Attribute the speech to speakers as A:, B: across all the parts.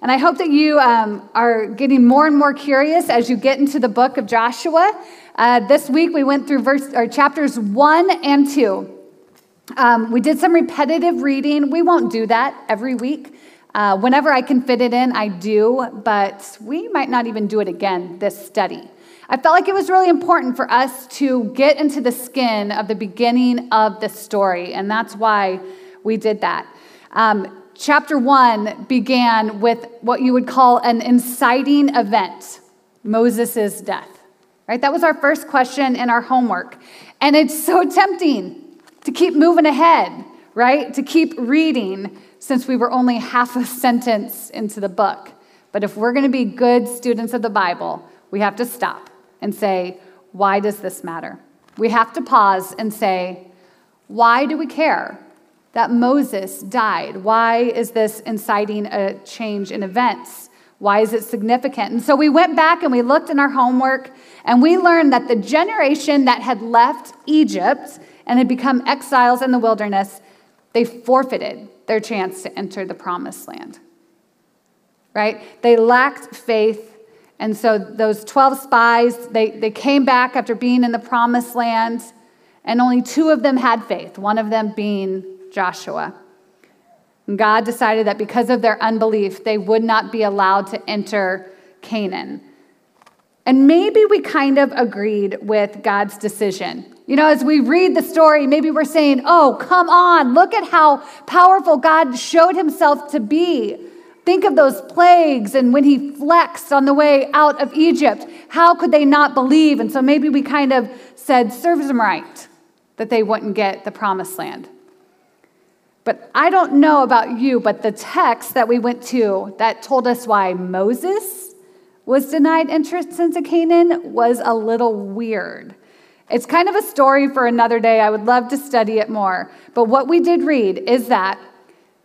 A: And I hope that you um, are getting more and more curious as you get into the book of Joshua. Uh, this week we went through verse, or chapters 1 and 2. Um, we did some repetitive reading. We won't do that every week. Uh, whenever I can fit it in, I do, but we might not even do it again this study. I felt like it was really important for us to get into the skin of the beginning of the story, and that's why we did that. Um, chapter one began with what you would call an inciting event Moses' death, right? That was our first question in our homework. And it's so tempting to keep moving ahead, right? To keep reading since we were only half a sentence into the book. But if we're going to be good students of the Bible, we have to stop and say, why does this matter? We have to pause and say, why do we care that Moses died? Why is this inciting a change in events? Why is it significant? And so we went back and we looked in our homework and we learned that the generation that had left Egypt and had become exiles in the wilderness, they forfeited their chance to enter the promised land. Right? They lacked faith and so those 12 spies, they, they came back after being in the promised land, and only two of them had faith, one of them being Joshua. And God decided that because of their unbelief, they would not be allowed to enter Canaan. And maybe we kind of agreed with God's decision. You know, as we read the story, maybe we're saying, oh, come on, look at how powerful God showed himself to be. Think of those plagues and when he flexed on the way out of Egypt. How could they not believe? And so maybe we kind of said, serves them right that they wouldn't get the promised land. But I don't know about you, but the text that we went to that told us why Moses was denied entrance into Canaan was a little weird. It's kind of a story for another day. I would love to study it more. But what we did read is that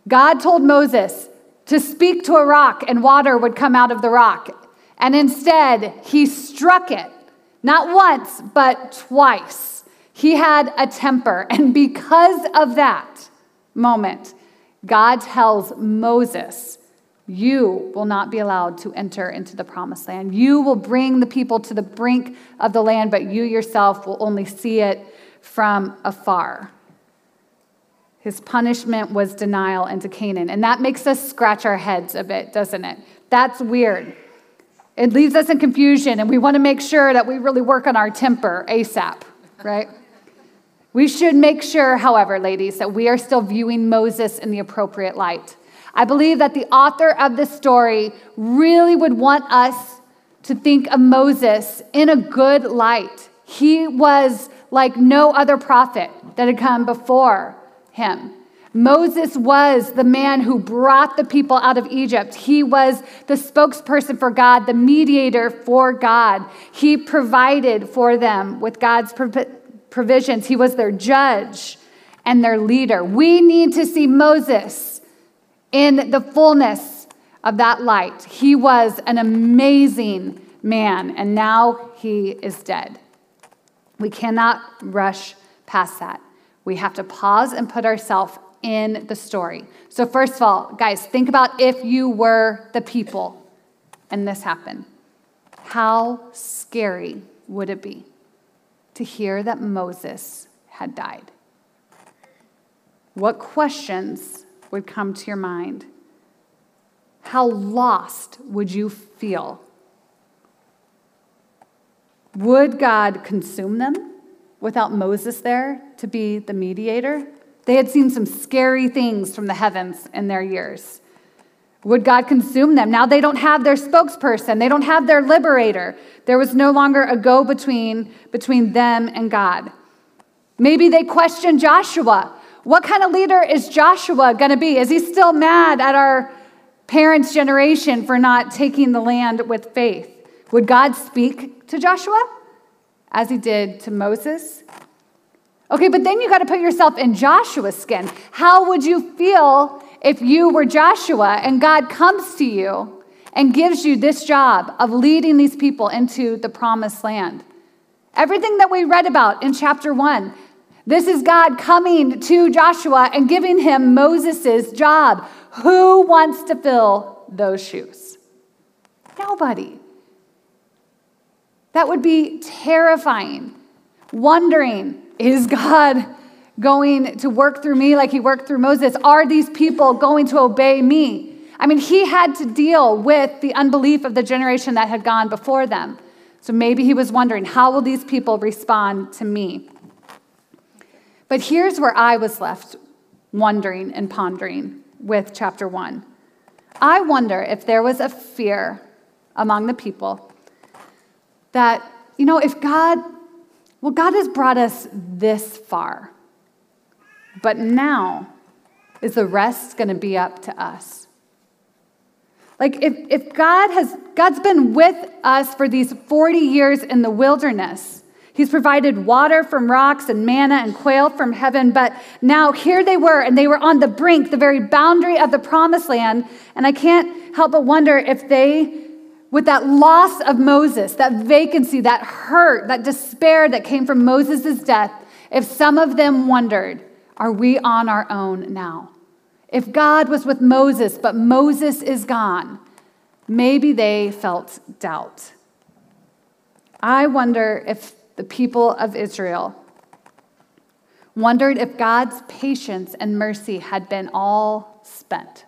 A: God told Moses, to speak to a rock and water would come out of the rock. And instead, he struck it, not once, but twice. He had a temper. And because of that moment, God tells Moses, You will not be allowed to enter into the promised land. You will bring the people to the brink of the land, but you yourself will only see it from afar. His punishment was denial into Canaan. And that makes us scratch our heads a bit, doesn't it? That's weird. It leaves us in confusion, and we want to make sure that we really work on our temper ASAP, right? We should make sure, however, ladies, that we are still viewing Moses in the appropriate light. I believe that the author of this story really would want us to think of Moses in a good light. He was like no other prophet that had come before him. Moses was the man who brought the people out of Egypt. He was the spokesperson for God, the mediator for God. He provided for them with God's provisions. He was their judge and their leader. We need to see Moses in the fullness of that light. He was an amazing man, and now he is dead. We cannot rush past that. We have to pause and put ourselves in the story. So, first of all, guys, think about if you were the people and this happened. How scary would it be to hear that Moses had died? What questions would come to your mind? How lost would you feel? Would God consume them? without Moses there to be the mediator. They had seen some scary things from the heavens in their years. Would God consume them? Now they don't have their spokesperson, they don't have their liberator. There was no longer a go between between them and God. Maybe they question Joshua. What kind of leader is Joshua going to be? Is he still mad at our parents' generation for not taking the land with faith? Would God speak to Joshua? as he did to Moses. Okay, but then you got to put yourself in Joshua's skin. How would you feel if you were Joshua and God comes to you and gives you this job of leading these people into the promised land? Everything that we read about in chapter one, This is God coming to Joshua and giving him Moses' job. Who wants to fill those shoes? Nobody. That would be terrifying. Wondering, is God going to work through me like he worked through Moses? Are these people going to obey me? I mean, he had to deal with the unbelief of the generation that had gone before them. So maybe he was wondering, how will these people respond to me? But here's where I was left wondering and pondering with chapter one. I wonder if there was a fear among the people that, you know, if God, well, God has brought us this far, but now is the rest going to be up to us? Like if, if God has God's been with us for these 40 years in the wilderness, He's provided water from rocks and manna and quail from heaven. But now here they were, and they were on the brink, the very boundary of the promised land. And I can't help but wonder if they, with that loss of Moses, that vacancy, that hurt, that despair that came from Moses' death, if some of them wondered, are we on our own now? If God was with Moses, but Moses is gone, maybe they felt doubt. I wonder if the people of Israel, wondered if God's patience and mercy had been all spent.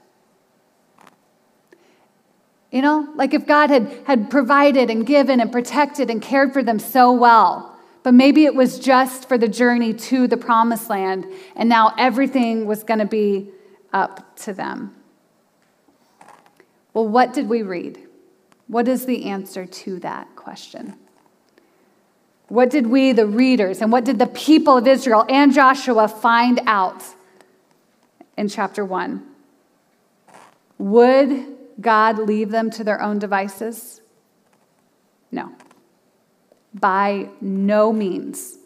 A: You know, like if God had, had provided and given and protected and cared for them so well, but maybe it was just for the journey to the promised land, and now everything was going to be up to them. Well, what did we read? What is the answer to that question? What did we, the readers, and what did the people of Israel and Joshua find out in chapter 1? Would God leave them to their own devices? No. By no means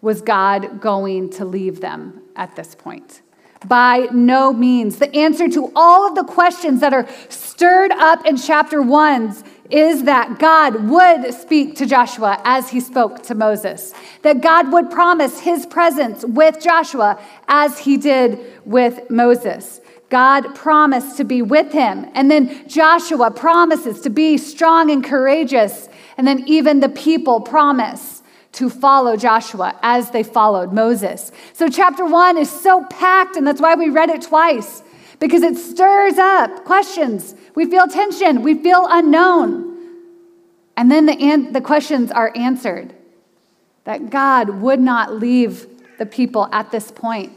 A: was God going to leave them at this point. By no means. The answer to all of the questions that are stirred up in chapter 1 is that God would speak to Joshua as he spoke to Moses, that God would promise his presence with Joshua as he did with Moses. God promised to be with him. And then Joshua promises to be strong and courageous. And then even the people promise to follow Joshua as they followed Moses. So, chapter one is so packed, and that's why we read it twice, because it stirs up questions we feel tension. We feel unknown. And then the, an- the questions are answered that God would not leave the people at this point.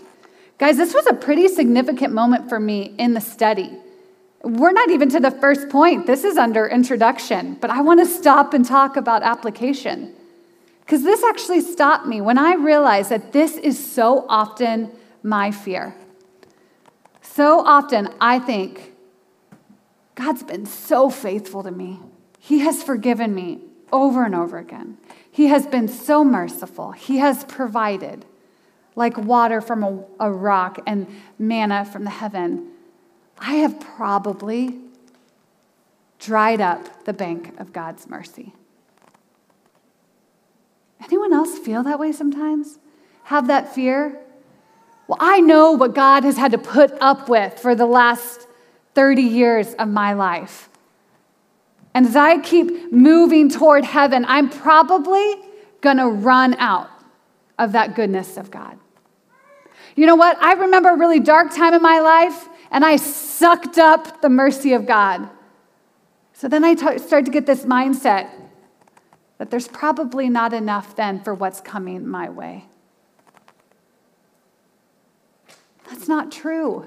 A: Guys, this was a pretty significant moment for me in the study. We're not even to the first point. This is under introduction, but I want to stop and talk about application. Because this actually stopped me when I realized that this is so often my fear. So often I think, God's been so faithful to me. He has forgiven me over and over again. He has been so merciful. He has provided like water from a, a, rock and manna from the heaven. I have probably dried up the bank of God's mercy. Anyone else feel that way sometimes? Have that fear? Well, I know what God has had to put up with for the last 30 years of my life. And as I keep moving toward heaven, I'm probably going to run out of that goodness of God. You know what? I remember a really dark time in my life, and I sucked up the mercy of God. So then I t- start to get this mindset that there's probably not enough then for what's coming my way. That's not true.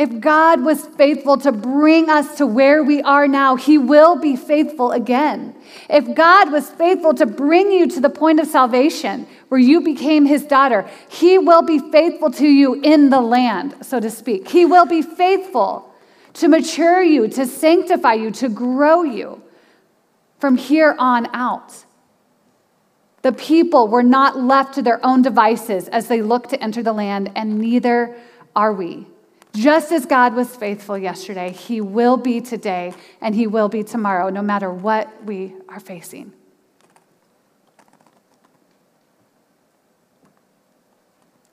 A: If God was faithful to bring us to where we are now, He will be faithful again. If God was faithful to bring you to the point of salvation where you became His daughter, He will be faithful to you in the land, so to speak. He will be faithful to mature you, to sanctify you, to grow you from here on out. The people were not left to their own devices as they looked to enter the land, and neither are we. Just as God was faithful yesterday, He will be today and He will be tomorrow, no matter what we are facing.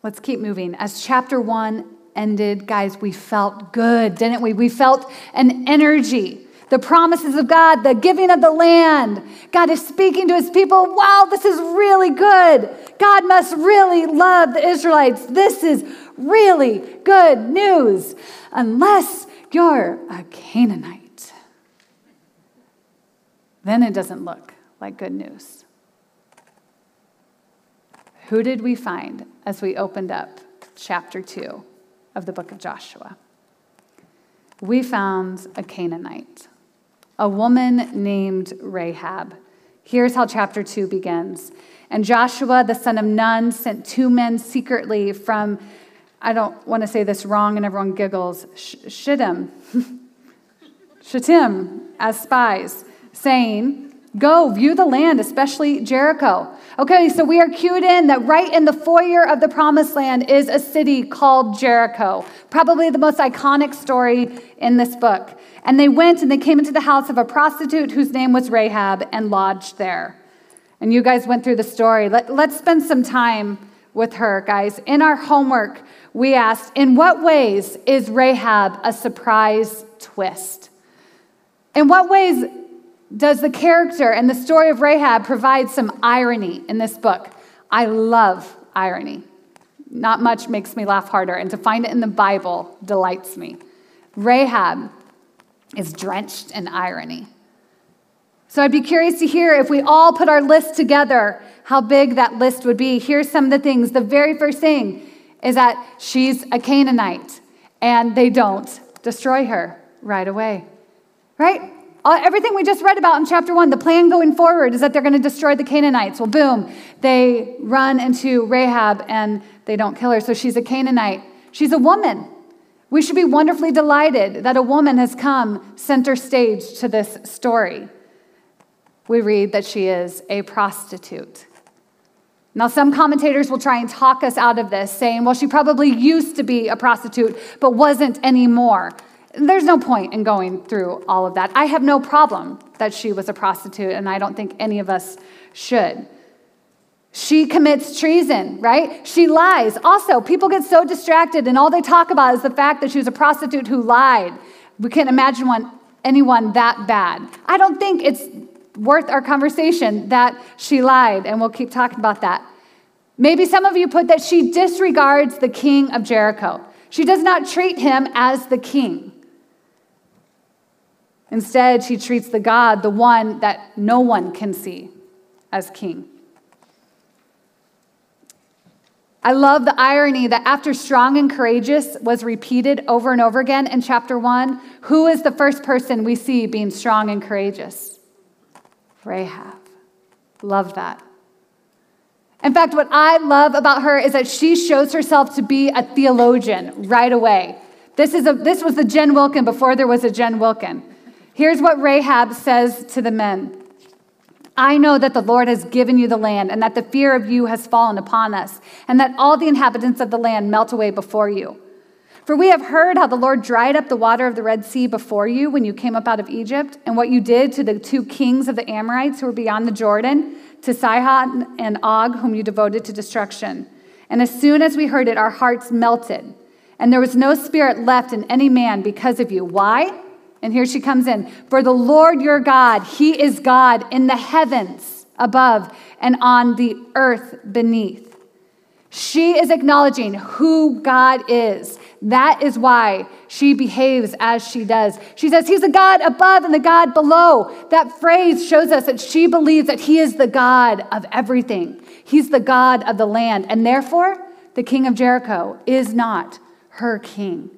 A: Let's keep moving. As chapter one ended, guys, we felt good, didn't we? We felt an energy. The promises of God, the giving of the land. God is speaking to his people. Wow, this is really good. God must really love the Israelites. This is really good news, unless you're a Canaanite. Then it doesn't look like good news. Who did we find as we opened up chapter 2 of the book of Joshua? We found a Canaanite, a woman named Rahab. Here's how chapter 2 begins. And Joshua, the son of Nun, sent two men secretly from, I don't want to say this wrong and everyone giggles, Shittim, Shittim, as spies, saying, Go, view the land, especially Jericho. Okay, so we are cued in that right in the foyer of the promised land is a city called Jericho, probably the most iconic story in this book. And they went and they came into the house of a prostitute whose name was Rahab and lodged there. And you guys went through the story. Let, let's spend some time with her, guys. In our homework, we asked, in what ways is Rahab a surprise twist? In what ways does the character and the story of Rahab provide some irony in this book? I love irony. Not much makes me laugh harder, and to find it in the Bible delights me. Rahab is drenched in irony. So I'd be curious to hear if we all put our list together, how big that list would be. Here's some of the things. The very first thing is that she's a Canaanite, and they don't destroy her right away. Right? Uh, everything we just read about in chapter one, the plan going forward is that they're going to destroy the Canaanites. Well, boom, they run into Rahab and they don't kill her. So she's a Canaanite. She's a woman. We should be wonderfully delighted that a woman has come center stage to this story. We read that she is a prostitute. Now, some commentators will try and talk us out of this, saying, well, she probably used to be a prostitute, but wasn't anymore. There's no point in going through all of that. I have no problem that she was a prostitute, and I don't think any of us should. She commits treason, right? She lies. Also, people get so distracted, and all they talk about is the fact that she was a prostitute who lied. We can't imagine one, anyone that bad. I don't think it's worth our conversation that she lied, and we'll keep talking about that. Maybe some of you put that she disregards the king of Jericho. She does not treat him as the king. Instead, she treats the God, the one that no one can see, as king. I love the irony that after strong and courageous was repeated over and over again in chapter one, who is the first person we see being strong and courageous? Rahab. Love that. In fact, what I love about her is that she shows herself to be a theologian right away. This, is a, this was the Jen Wilkin before there was a Jen Wilkin. Here's what Rahab says to the men I know that the Lord has given you the land, and that the fear of you has fallen upon us, and that all the inhabitants of the land melt away before you. For we have heard how the Lord dried up the water of the Red Sea before you when you came up out of Egypt, and what you did to the two kings of the Amorites who were beyond the Jordan, to Sihon and Og, whom you devoted to destruction. And as soon as we heard it, our hearts melted, and there was no spirit left in any man because of you. Why? And here she comes in. For the Lord your God, He is God in the heavens above and on the earth beneath. She is acknowledging who God is. That is why she behaves as she does. She says, He's a God above and the God below. That phrase shows us that she believes that He is the God of everything. He's the God of the land. And therefore, the king of Jericho is not her king,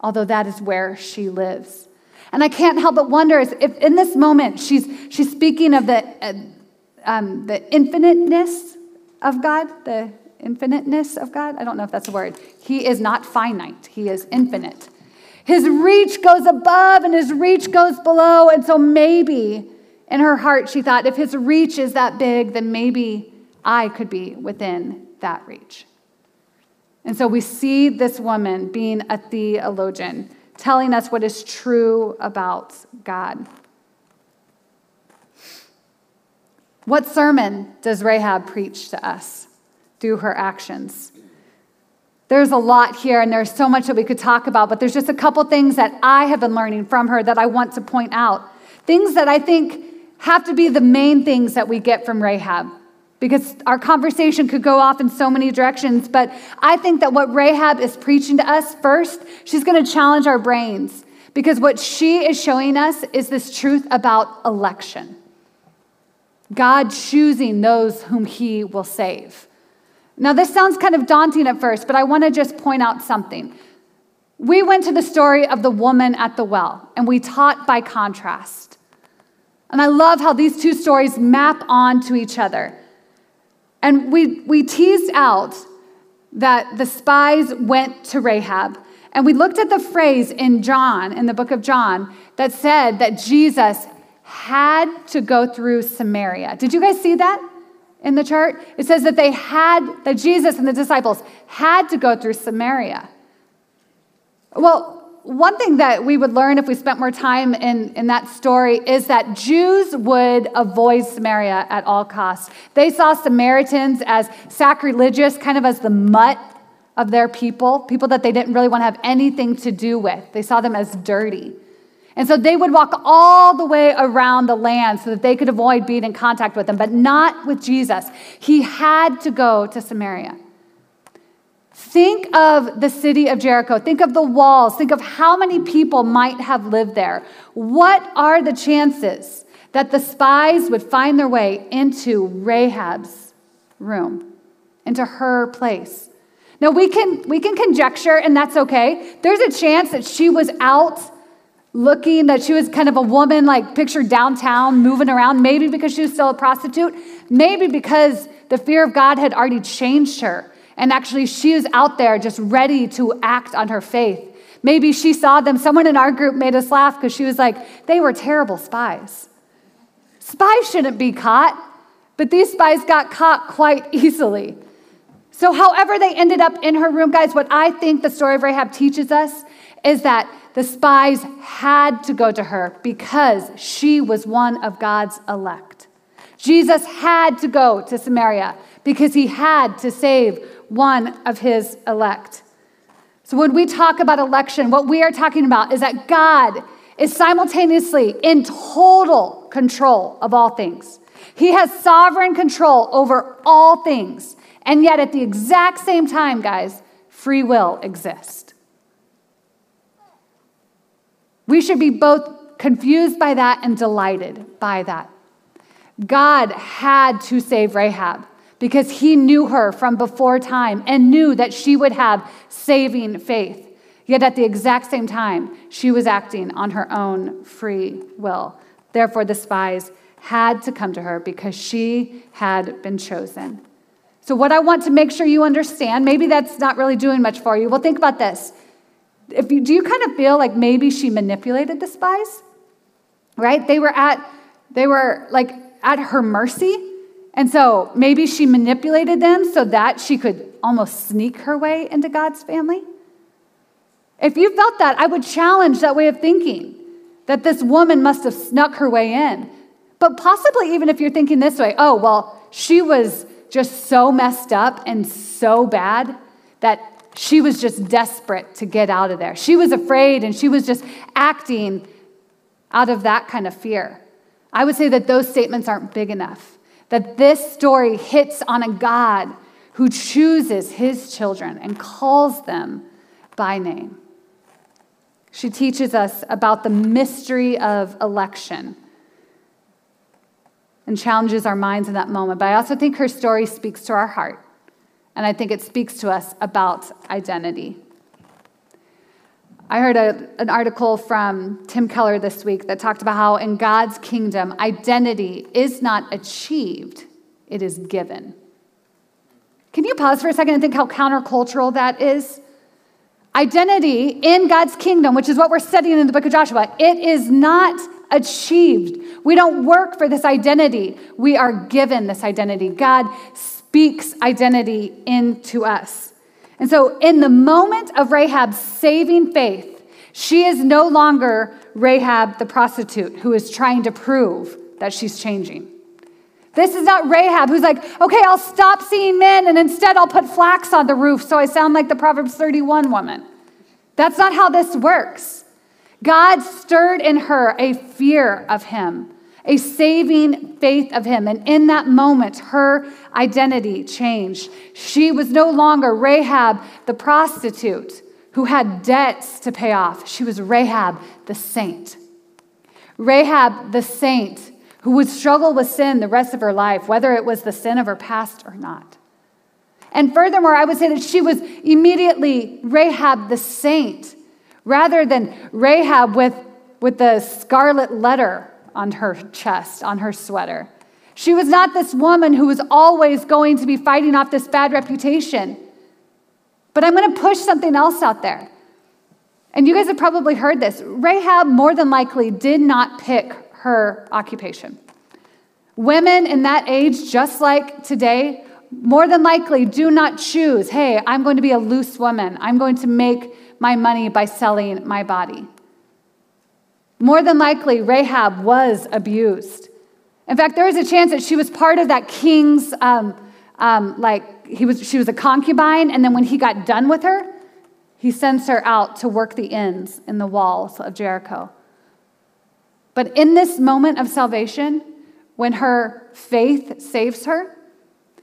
A: although that is where she lives. And I can't help but wonder if in this moment she's, she's speaking of the, uh, um, the infiniteness of God, the infiniteness of God. I don't know if that's a word. He is not finite, He is infinite. His reach goes above and His reach goes below. And so maybe in her heart she thought, if His reach is that big, then maybe I could be within that reach. And so we see this woman being a theologian telling us what is true about God. What sermon does Rahab preach to us through her actions? There's a lot here, and there's so much that we could talk about, but there's just a couple things that I have been learning from her that I want to point out. Things that I think have to be the main things that we get from Rahab because our conversation could go off in so many directions. But I think that what Rahab is preaching to us first, she's going to challenge our brains because what she is showing us is this truth about election God choosing those whom he will save. Now, this sounds kind of daunting at first, but I want to just point out something. We went to the story of the woman at the well, and we taught by contrast. And I love how these two stories map on to each other. And we, we teased out that the spies went to Rahab. And we looked at the phrase in John, in the book of John, that said that Jesus had to go through Samaria. Did you guys see that in the chart? It says that they had, that Jesus and the disciples had to go through Samaria. Well, one thing that we would learn if we spent more time in, in that story is that Jews would avoid Samaria at all costs. They saw Samaritans as sacrilegious, kind of as the mutt of their people, people that they didn't really want to have anything to do with. They saw them as dirty. And so they would walk all the way around the land so that they could avoid being in contact with them, but not with Jesus. He had to go to Samaria. Think of the city of Jericho. Think of the walls. Think of how many people might have lived there. What are the chances that the spies would find their way into Rahab's room, into her place? Now we can we can conjecture and that's okay. There's a chance that she was out looking that she was kind of a woman like pictured downtown moving around maybe because she was still a prostitute, maybe because the fear of God had already changed her and actually, she is out there just ready to act on her faith. Maybe she saw them. Someone in our group made us laugh because she was like, they were terrible spies. Spies shouldn't be caught, but these spies got caught quite easily. So, however, they ended up in her room, guys, what I think the story of Rahab teaches us is that the spies had to go to her because she was one of God's elect. Jesus had to go to Samaria because he had to save one of his elect. So, when we talk about election, what we are talking about is that God is simultaneously in total control of all things. He has sovereign control over all things. And yet, at the exact same time, guys, free will exists. We should be both confused by that and delighted by that. God had to save Rahab because he knew her from before time and knew that she would have saving faith. Yet at the exact same time, she was acting on her own free will. Therefore, the spies had to come to her because she had been chosen. So, what I want to make sure you understand, maybe that's not really doing much for you. Well, think about this. If you, do you kind of feel like maybe she manipulated the spies? Right? They were at, they were like at her mercy. And so maybe she manipulated them so that she could almost sneak her way into God's family. If you felt that, I would challenge that way of thinking that this woman must have snuck her way in. But possibly, even if you're thinking this way, oh, well, she was just so messed up and so bad that she was just desperate to get out of there. She was afraid and she was just acting out of that kind of fear. I would say that those statements aren't big enough that this story hits on a God who chooses his children and calls them by name. She teaches us about the mystery of election and challenges our minds in that moment. But I also think her story speaks to our heart, and I think it speaks to us about identity. I heard a, an article from Tim Keller this week that talked about how in God's kingdom, identity is not achieved, it is given. Can you pause for a second and think how countercultural that is? Identity in God's kingdom, which is what we're studying in the book of Joshua, it is not achieved. We don't work for this identity. We are given this identity. God speaks identity into us. And so, in the moment of Rahab's saving faith, she is no longer Rahab the prostitute who is trying to prove that she's changing. This is not Rahab who's like, okay, I'll stop seeing men and instead I'll put flax on the roof so I sound like the Proverbs 31 woman. That's not how this works. God stirred in her a fear of him, a saving faith of him. And in that moment, her identity changed. She was no longer Rahab, the prostitute who had debts to pay off. She was Rahab, the saint. Rahab, the saint, who would struggle with sin the rest of her life, whether it was the sin of her past or not. And furthermore, I would say that she was immediately Rahab the saint, rather than Rahab with, with the scarlet letter on her chest, on her sweater. She was not this woman who was always going to be fighting off this bad reputation. But I'm going to push something else out there. And you guys have probably heard this. Rahab more than likely did not pick her occupation. Women in that age, just like today, more than likely do not choose, hey, I'm going to be a loose woman. I'm going to make my money by selling my body. More than likely, Rahab was abused. In fact, there is a chance that she was part of that king's, um, um, like, he was, she was a concubine, and then when he got done with her, he sends her out to work the ends in the walls of Jericho. But in this moment of salvation, when her faith saves her,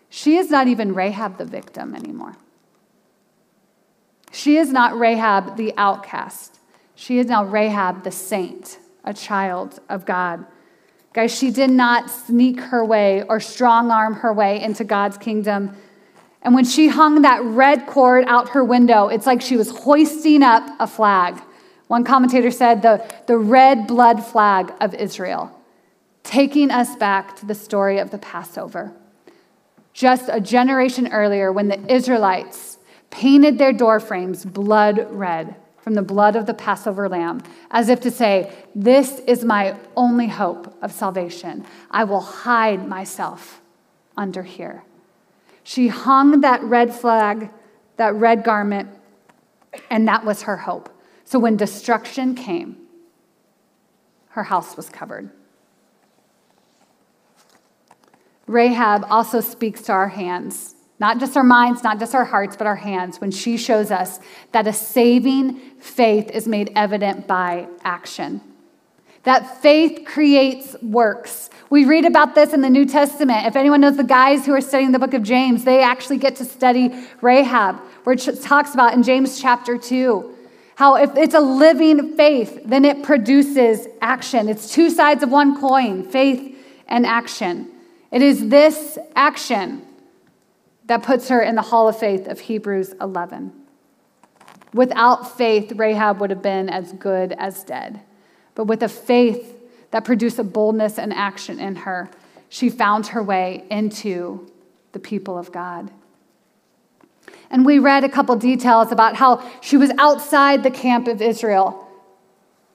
A: she is not even Rahab the victim anymore. She is not Rahab the outcast. She is now Rahab the saint, a child of God. Guys, she did not sneak her way or strong arm her way into God's kingdom. And when she hung that red cord out her window, it's like she was hoisting up a flag. One commentator said the, the red blood flag of Israel, taking us back to the story of the Passover. Just a generation earlier, when the Israelites painted their doorframes blood red from the blood of the Passover lamb, as if to say, This is my only hope of salvation. I will hide myself under here. She hung that red flag, that red garment, and that was her hope. So when destruction came, her house was covered. Rahab also speaks to our hands, not just our minds, not just our hearts, but our hands, when she shows us that a saving faith is made evident by action. That faith creates works. We read about this in the New Testament. If anyone knows the guys who are studying the book of James, they actually get to study Rahab, where it talks about in James chapter 2 how if it's a living faith, then it produces action. It's two sides of one coin faith and action. It is this action that puts her in the hall of faith of Hebrews 11. Without faith, Rahab would have been as good as dead. But with a faith that produced a boldness and action in her, she found her way into the people of God. And we read a couple details about how she was outside the camp of Israel.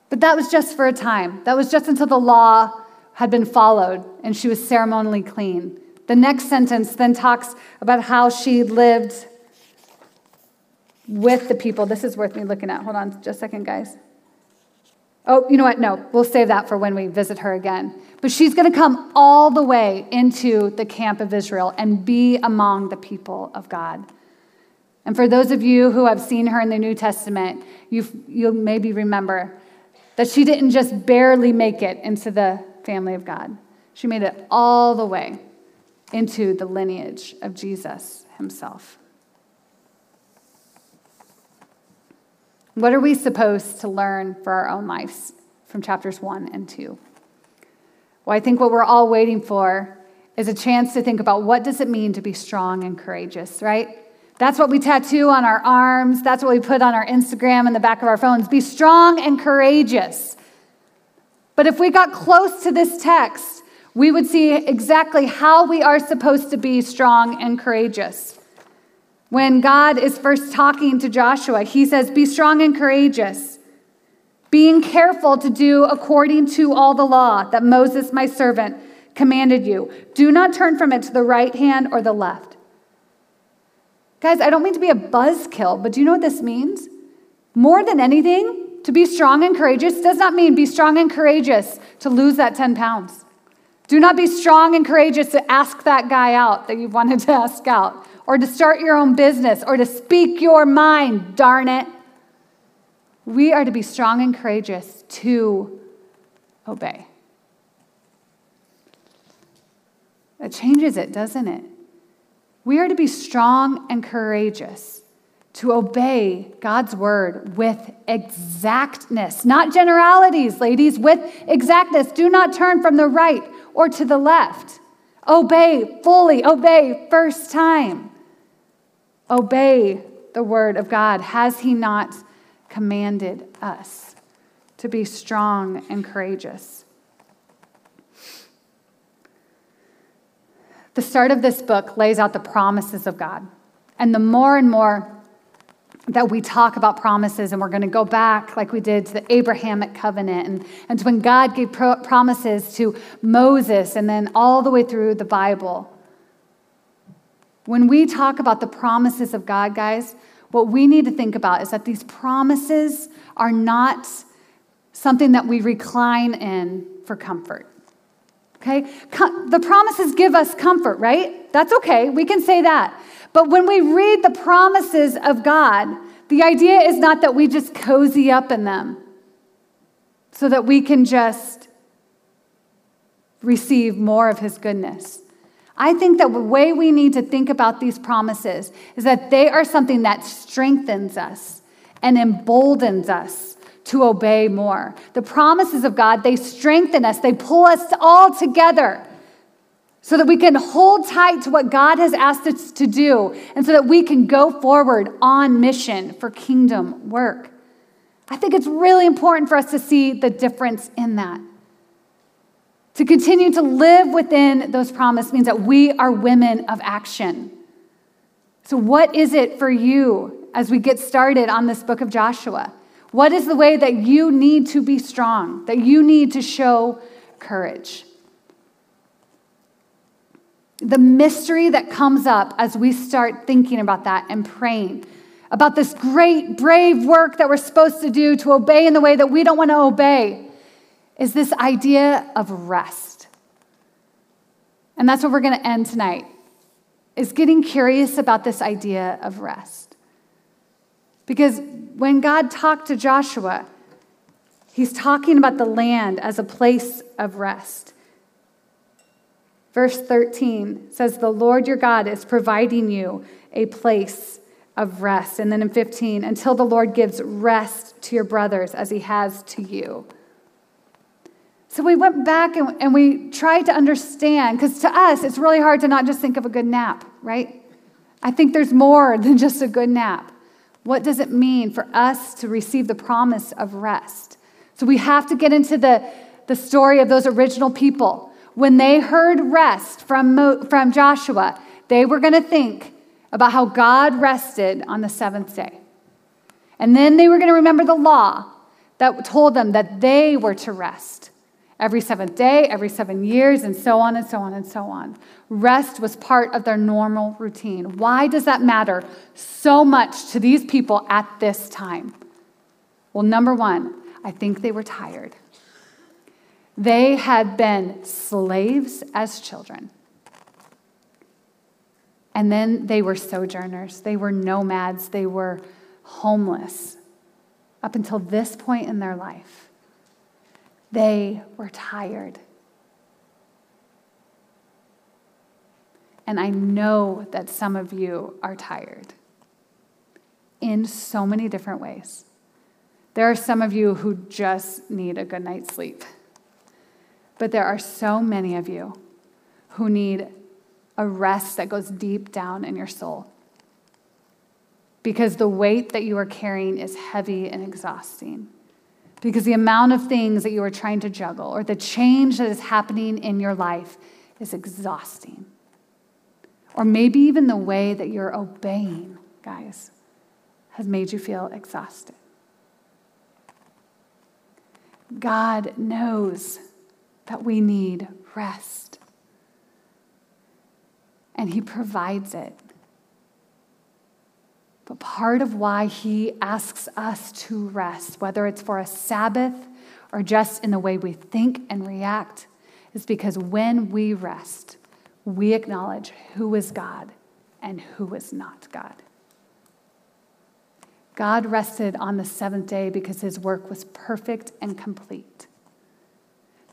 A: But that was just for a time. That was just until the law had been followed and she was ceremonially clean. The next sentence then talks about how she lived with the people. This is worth me looking at. Hold on just a second, guys. Oh, you know what? No, we'll save that for when we visit her again. But she's going to come all the way into the camp of Israel and be among the people of God. And for those of you who have seen her in the New Testament, you you'll maybe remember that she didn't just barely make it into the family of God, she made it all the way into the lineage of Jesus himself. What are we supposed to learn for our own lives from chapters one and two? Well, I think what we're all waiting for is a chance to think about what does it mean to be strong and courageous, right? That's what we tattoo on our arms. That's what we put on our Instagram and the back of our phones. Be strong and courageous. But if we got close to this text, we would see exactly how we are supposed to be strong and courageous. When God is first talking to Joshua, he says, Be strong and courageous, being careful to do according to all the law that Moses, my servant, commanded you. Do not turn from it to the right hand or the left. Guys, I don't mean to be a buzzkill, but do you know what this means? More than anything, to be strong and courageous does not mean be strong and courageous to lose that 10 pounds Do not be strong and courageous to ask that guy out that you wanted to ask out, or to start your own business, or to speak your mind, darn it. We are to be strong and courageous to obey. It changes it, doesn't it? We are to be strong and courageous to obey God's word with exactness, not generalities, ladies, with exactness. Do not turn from the right or to the left. Obey fully, obey first time. Obey the word of God. Has He not commanded us to be strong and courageous? The start of this book lays out the promises of God. And the more and more that we talk about promises, and we're going to go back like we did to the Abrahamic covenant, and, and to when God gave pro- promises to Moses, and then all the way through the Bible. When we talk about the promises of God, guys, what we need to think about is that these promises are not something that we recline in for comfort. Okay? The promises give us comfort, right? That's okay. We can say that. But when we read the promises of God, the idea is not that we just cozy up in them so that we can just receive more of His goodness. I think that the way we need to think about these promises is that they are something that strengthens us and emboldens us to obey more. The promises of God, they strengthen us, they pull us all together so that we can hold tight to what God has asked us to do and so that we can go forward on mission for kingdom work. I think it's really important for us to see the difference in that. To continue to live within those promises means that we are women of action. So, what is it for you as we get started on this book of Joshua? What is the way that you need to be strong, that you need to show courage? The mystery that comes up as we start thinking about that and praying about this great, brave work that we're supposed to do to obey in the way that we don't want to obey is this idea of rest. And that's what we're going to end tonight is getting curious about this idea of rest. Because when God talked to Joshua, he's talking about the land as a place of rest. Verse 13 says, The Lord your God is providing you a place of rest. And then in 15, until the Lord gives rest to your brothers as he has to you. So we went back and, and we tried to understand, because to us, it's really hard to not just think of a good nap, right? I think there's more than just a good nap. What does it mean for us to receive the promise of rest? So we have to get into the, the story of those original people. When they heard rest from, Mo, from Joshua, they were going to think about how God rested on the seventh day. And then they were going to remember the law that told them that they were to rest every seventh day, every seven years, and so on and so on and so on. Rest was part of their normal routine. Why does that matter so much to these people at this time? Well, number one, I think they were tired. They had been slaves as children. And then they were sojourners, they were nomads, they were homeless up until this point in their life. They were tired. And I know that some of you are tired in so many different ways. There are some of you who just need a good night's sleep. But there are so many of you who need a rest that goes deep down in your soul. Because the weight that you are carrying is heavy and exhausting because the amount of things that you are trying to juggle or the change that is happening in your life is exhausting. Or maybe even the way that you're obeying, guys, has made you feel exhausted. God knows that we need rest, and He provides it. But part of why he asks us to rest, whether it's for a Sabbath or just in the way we think and react, is because when we rest, we acknowledge who is God and who is not God. God rested on the seventh day because his work was perfect and complete.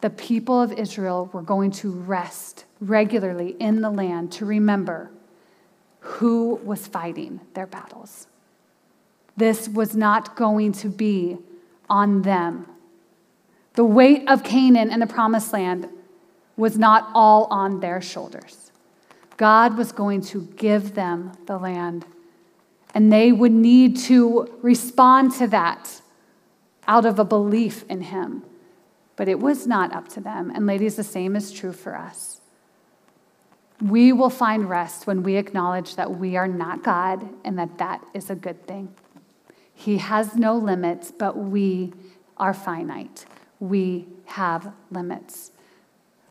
A: The people of Israel were going to rest regularly in the land to remember who was fighting their battles. This was not going to be on them. The weight of Canaan and the promised land was not all on their shoulders. God was going to give them the land, and they would need to respond to that out of a belief in Him. But it was not up to them. And, ladies, the same is true for us. We will find rest when we acknowledge that we are not God and that that is a good thing. He has no limits, but we are finite. We have limits.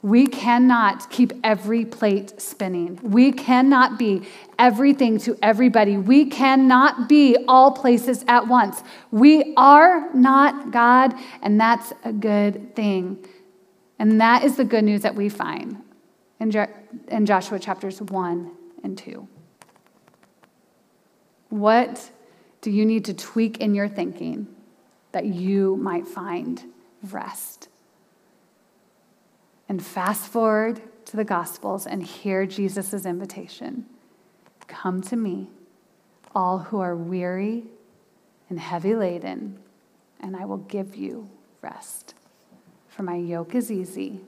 A: We cannot keep every plate spinning. We cannot be everything to everybody. We cannot be all places at once. We are not God, and that's a good thing. And that is the good news that we find in, in Joshua chapters 1 and 2. What do you need to tweak in your thinking that you might find rest? and fast forward to the Gospels and hear Jesus' invitation Come to me, all who are weary and heavy laden, and I will give you rest. For my yoke is easy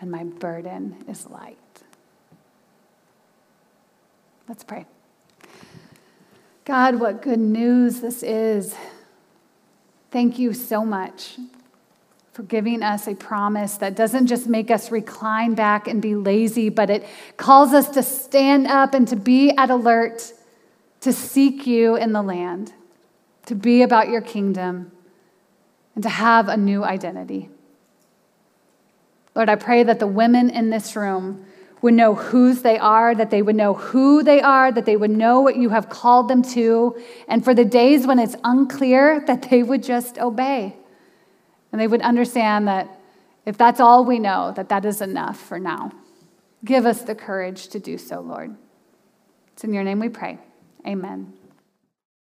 A: and my burden is light. Let's pray. God, what good news this is. Thank you so much for giving us a promise that doesn't just make us recline back and be lazy, but it calls us to stand up and to be at alert, to seek you in the land, to be about your kingdom, and to have a new identity. Lord, I pray that the women in this room would know whose they are, that they would know who they are, that they would know what you have called them to, and for the days when it's unclear, that they would just obey. And they would understand that if that's all we know, that that is enough for now. Give us the courage to do so, Lord. It's in your name we pray. Amen.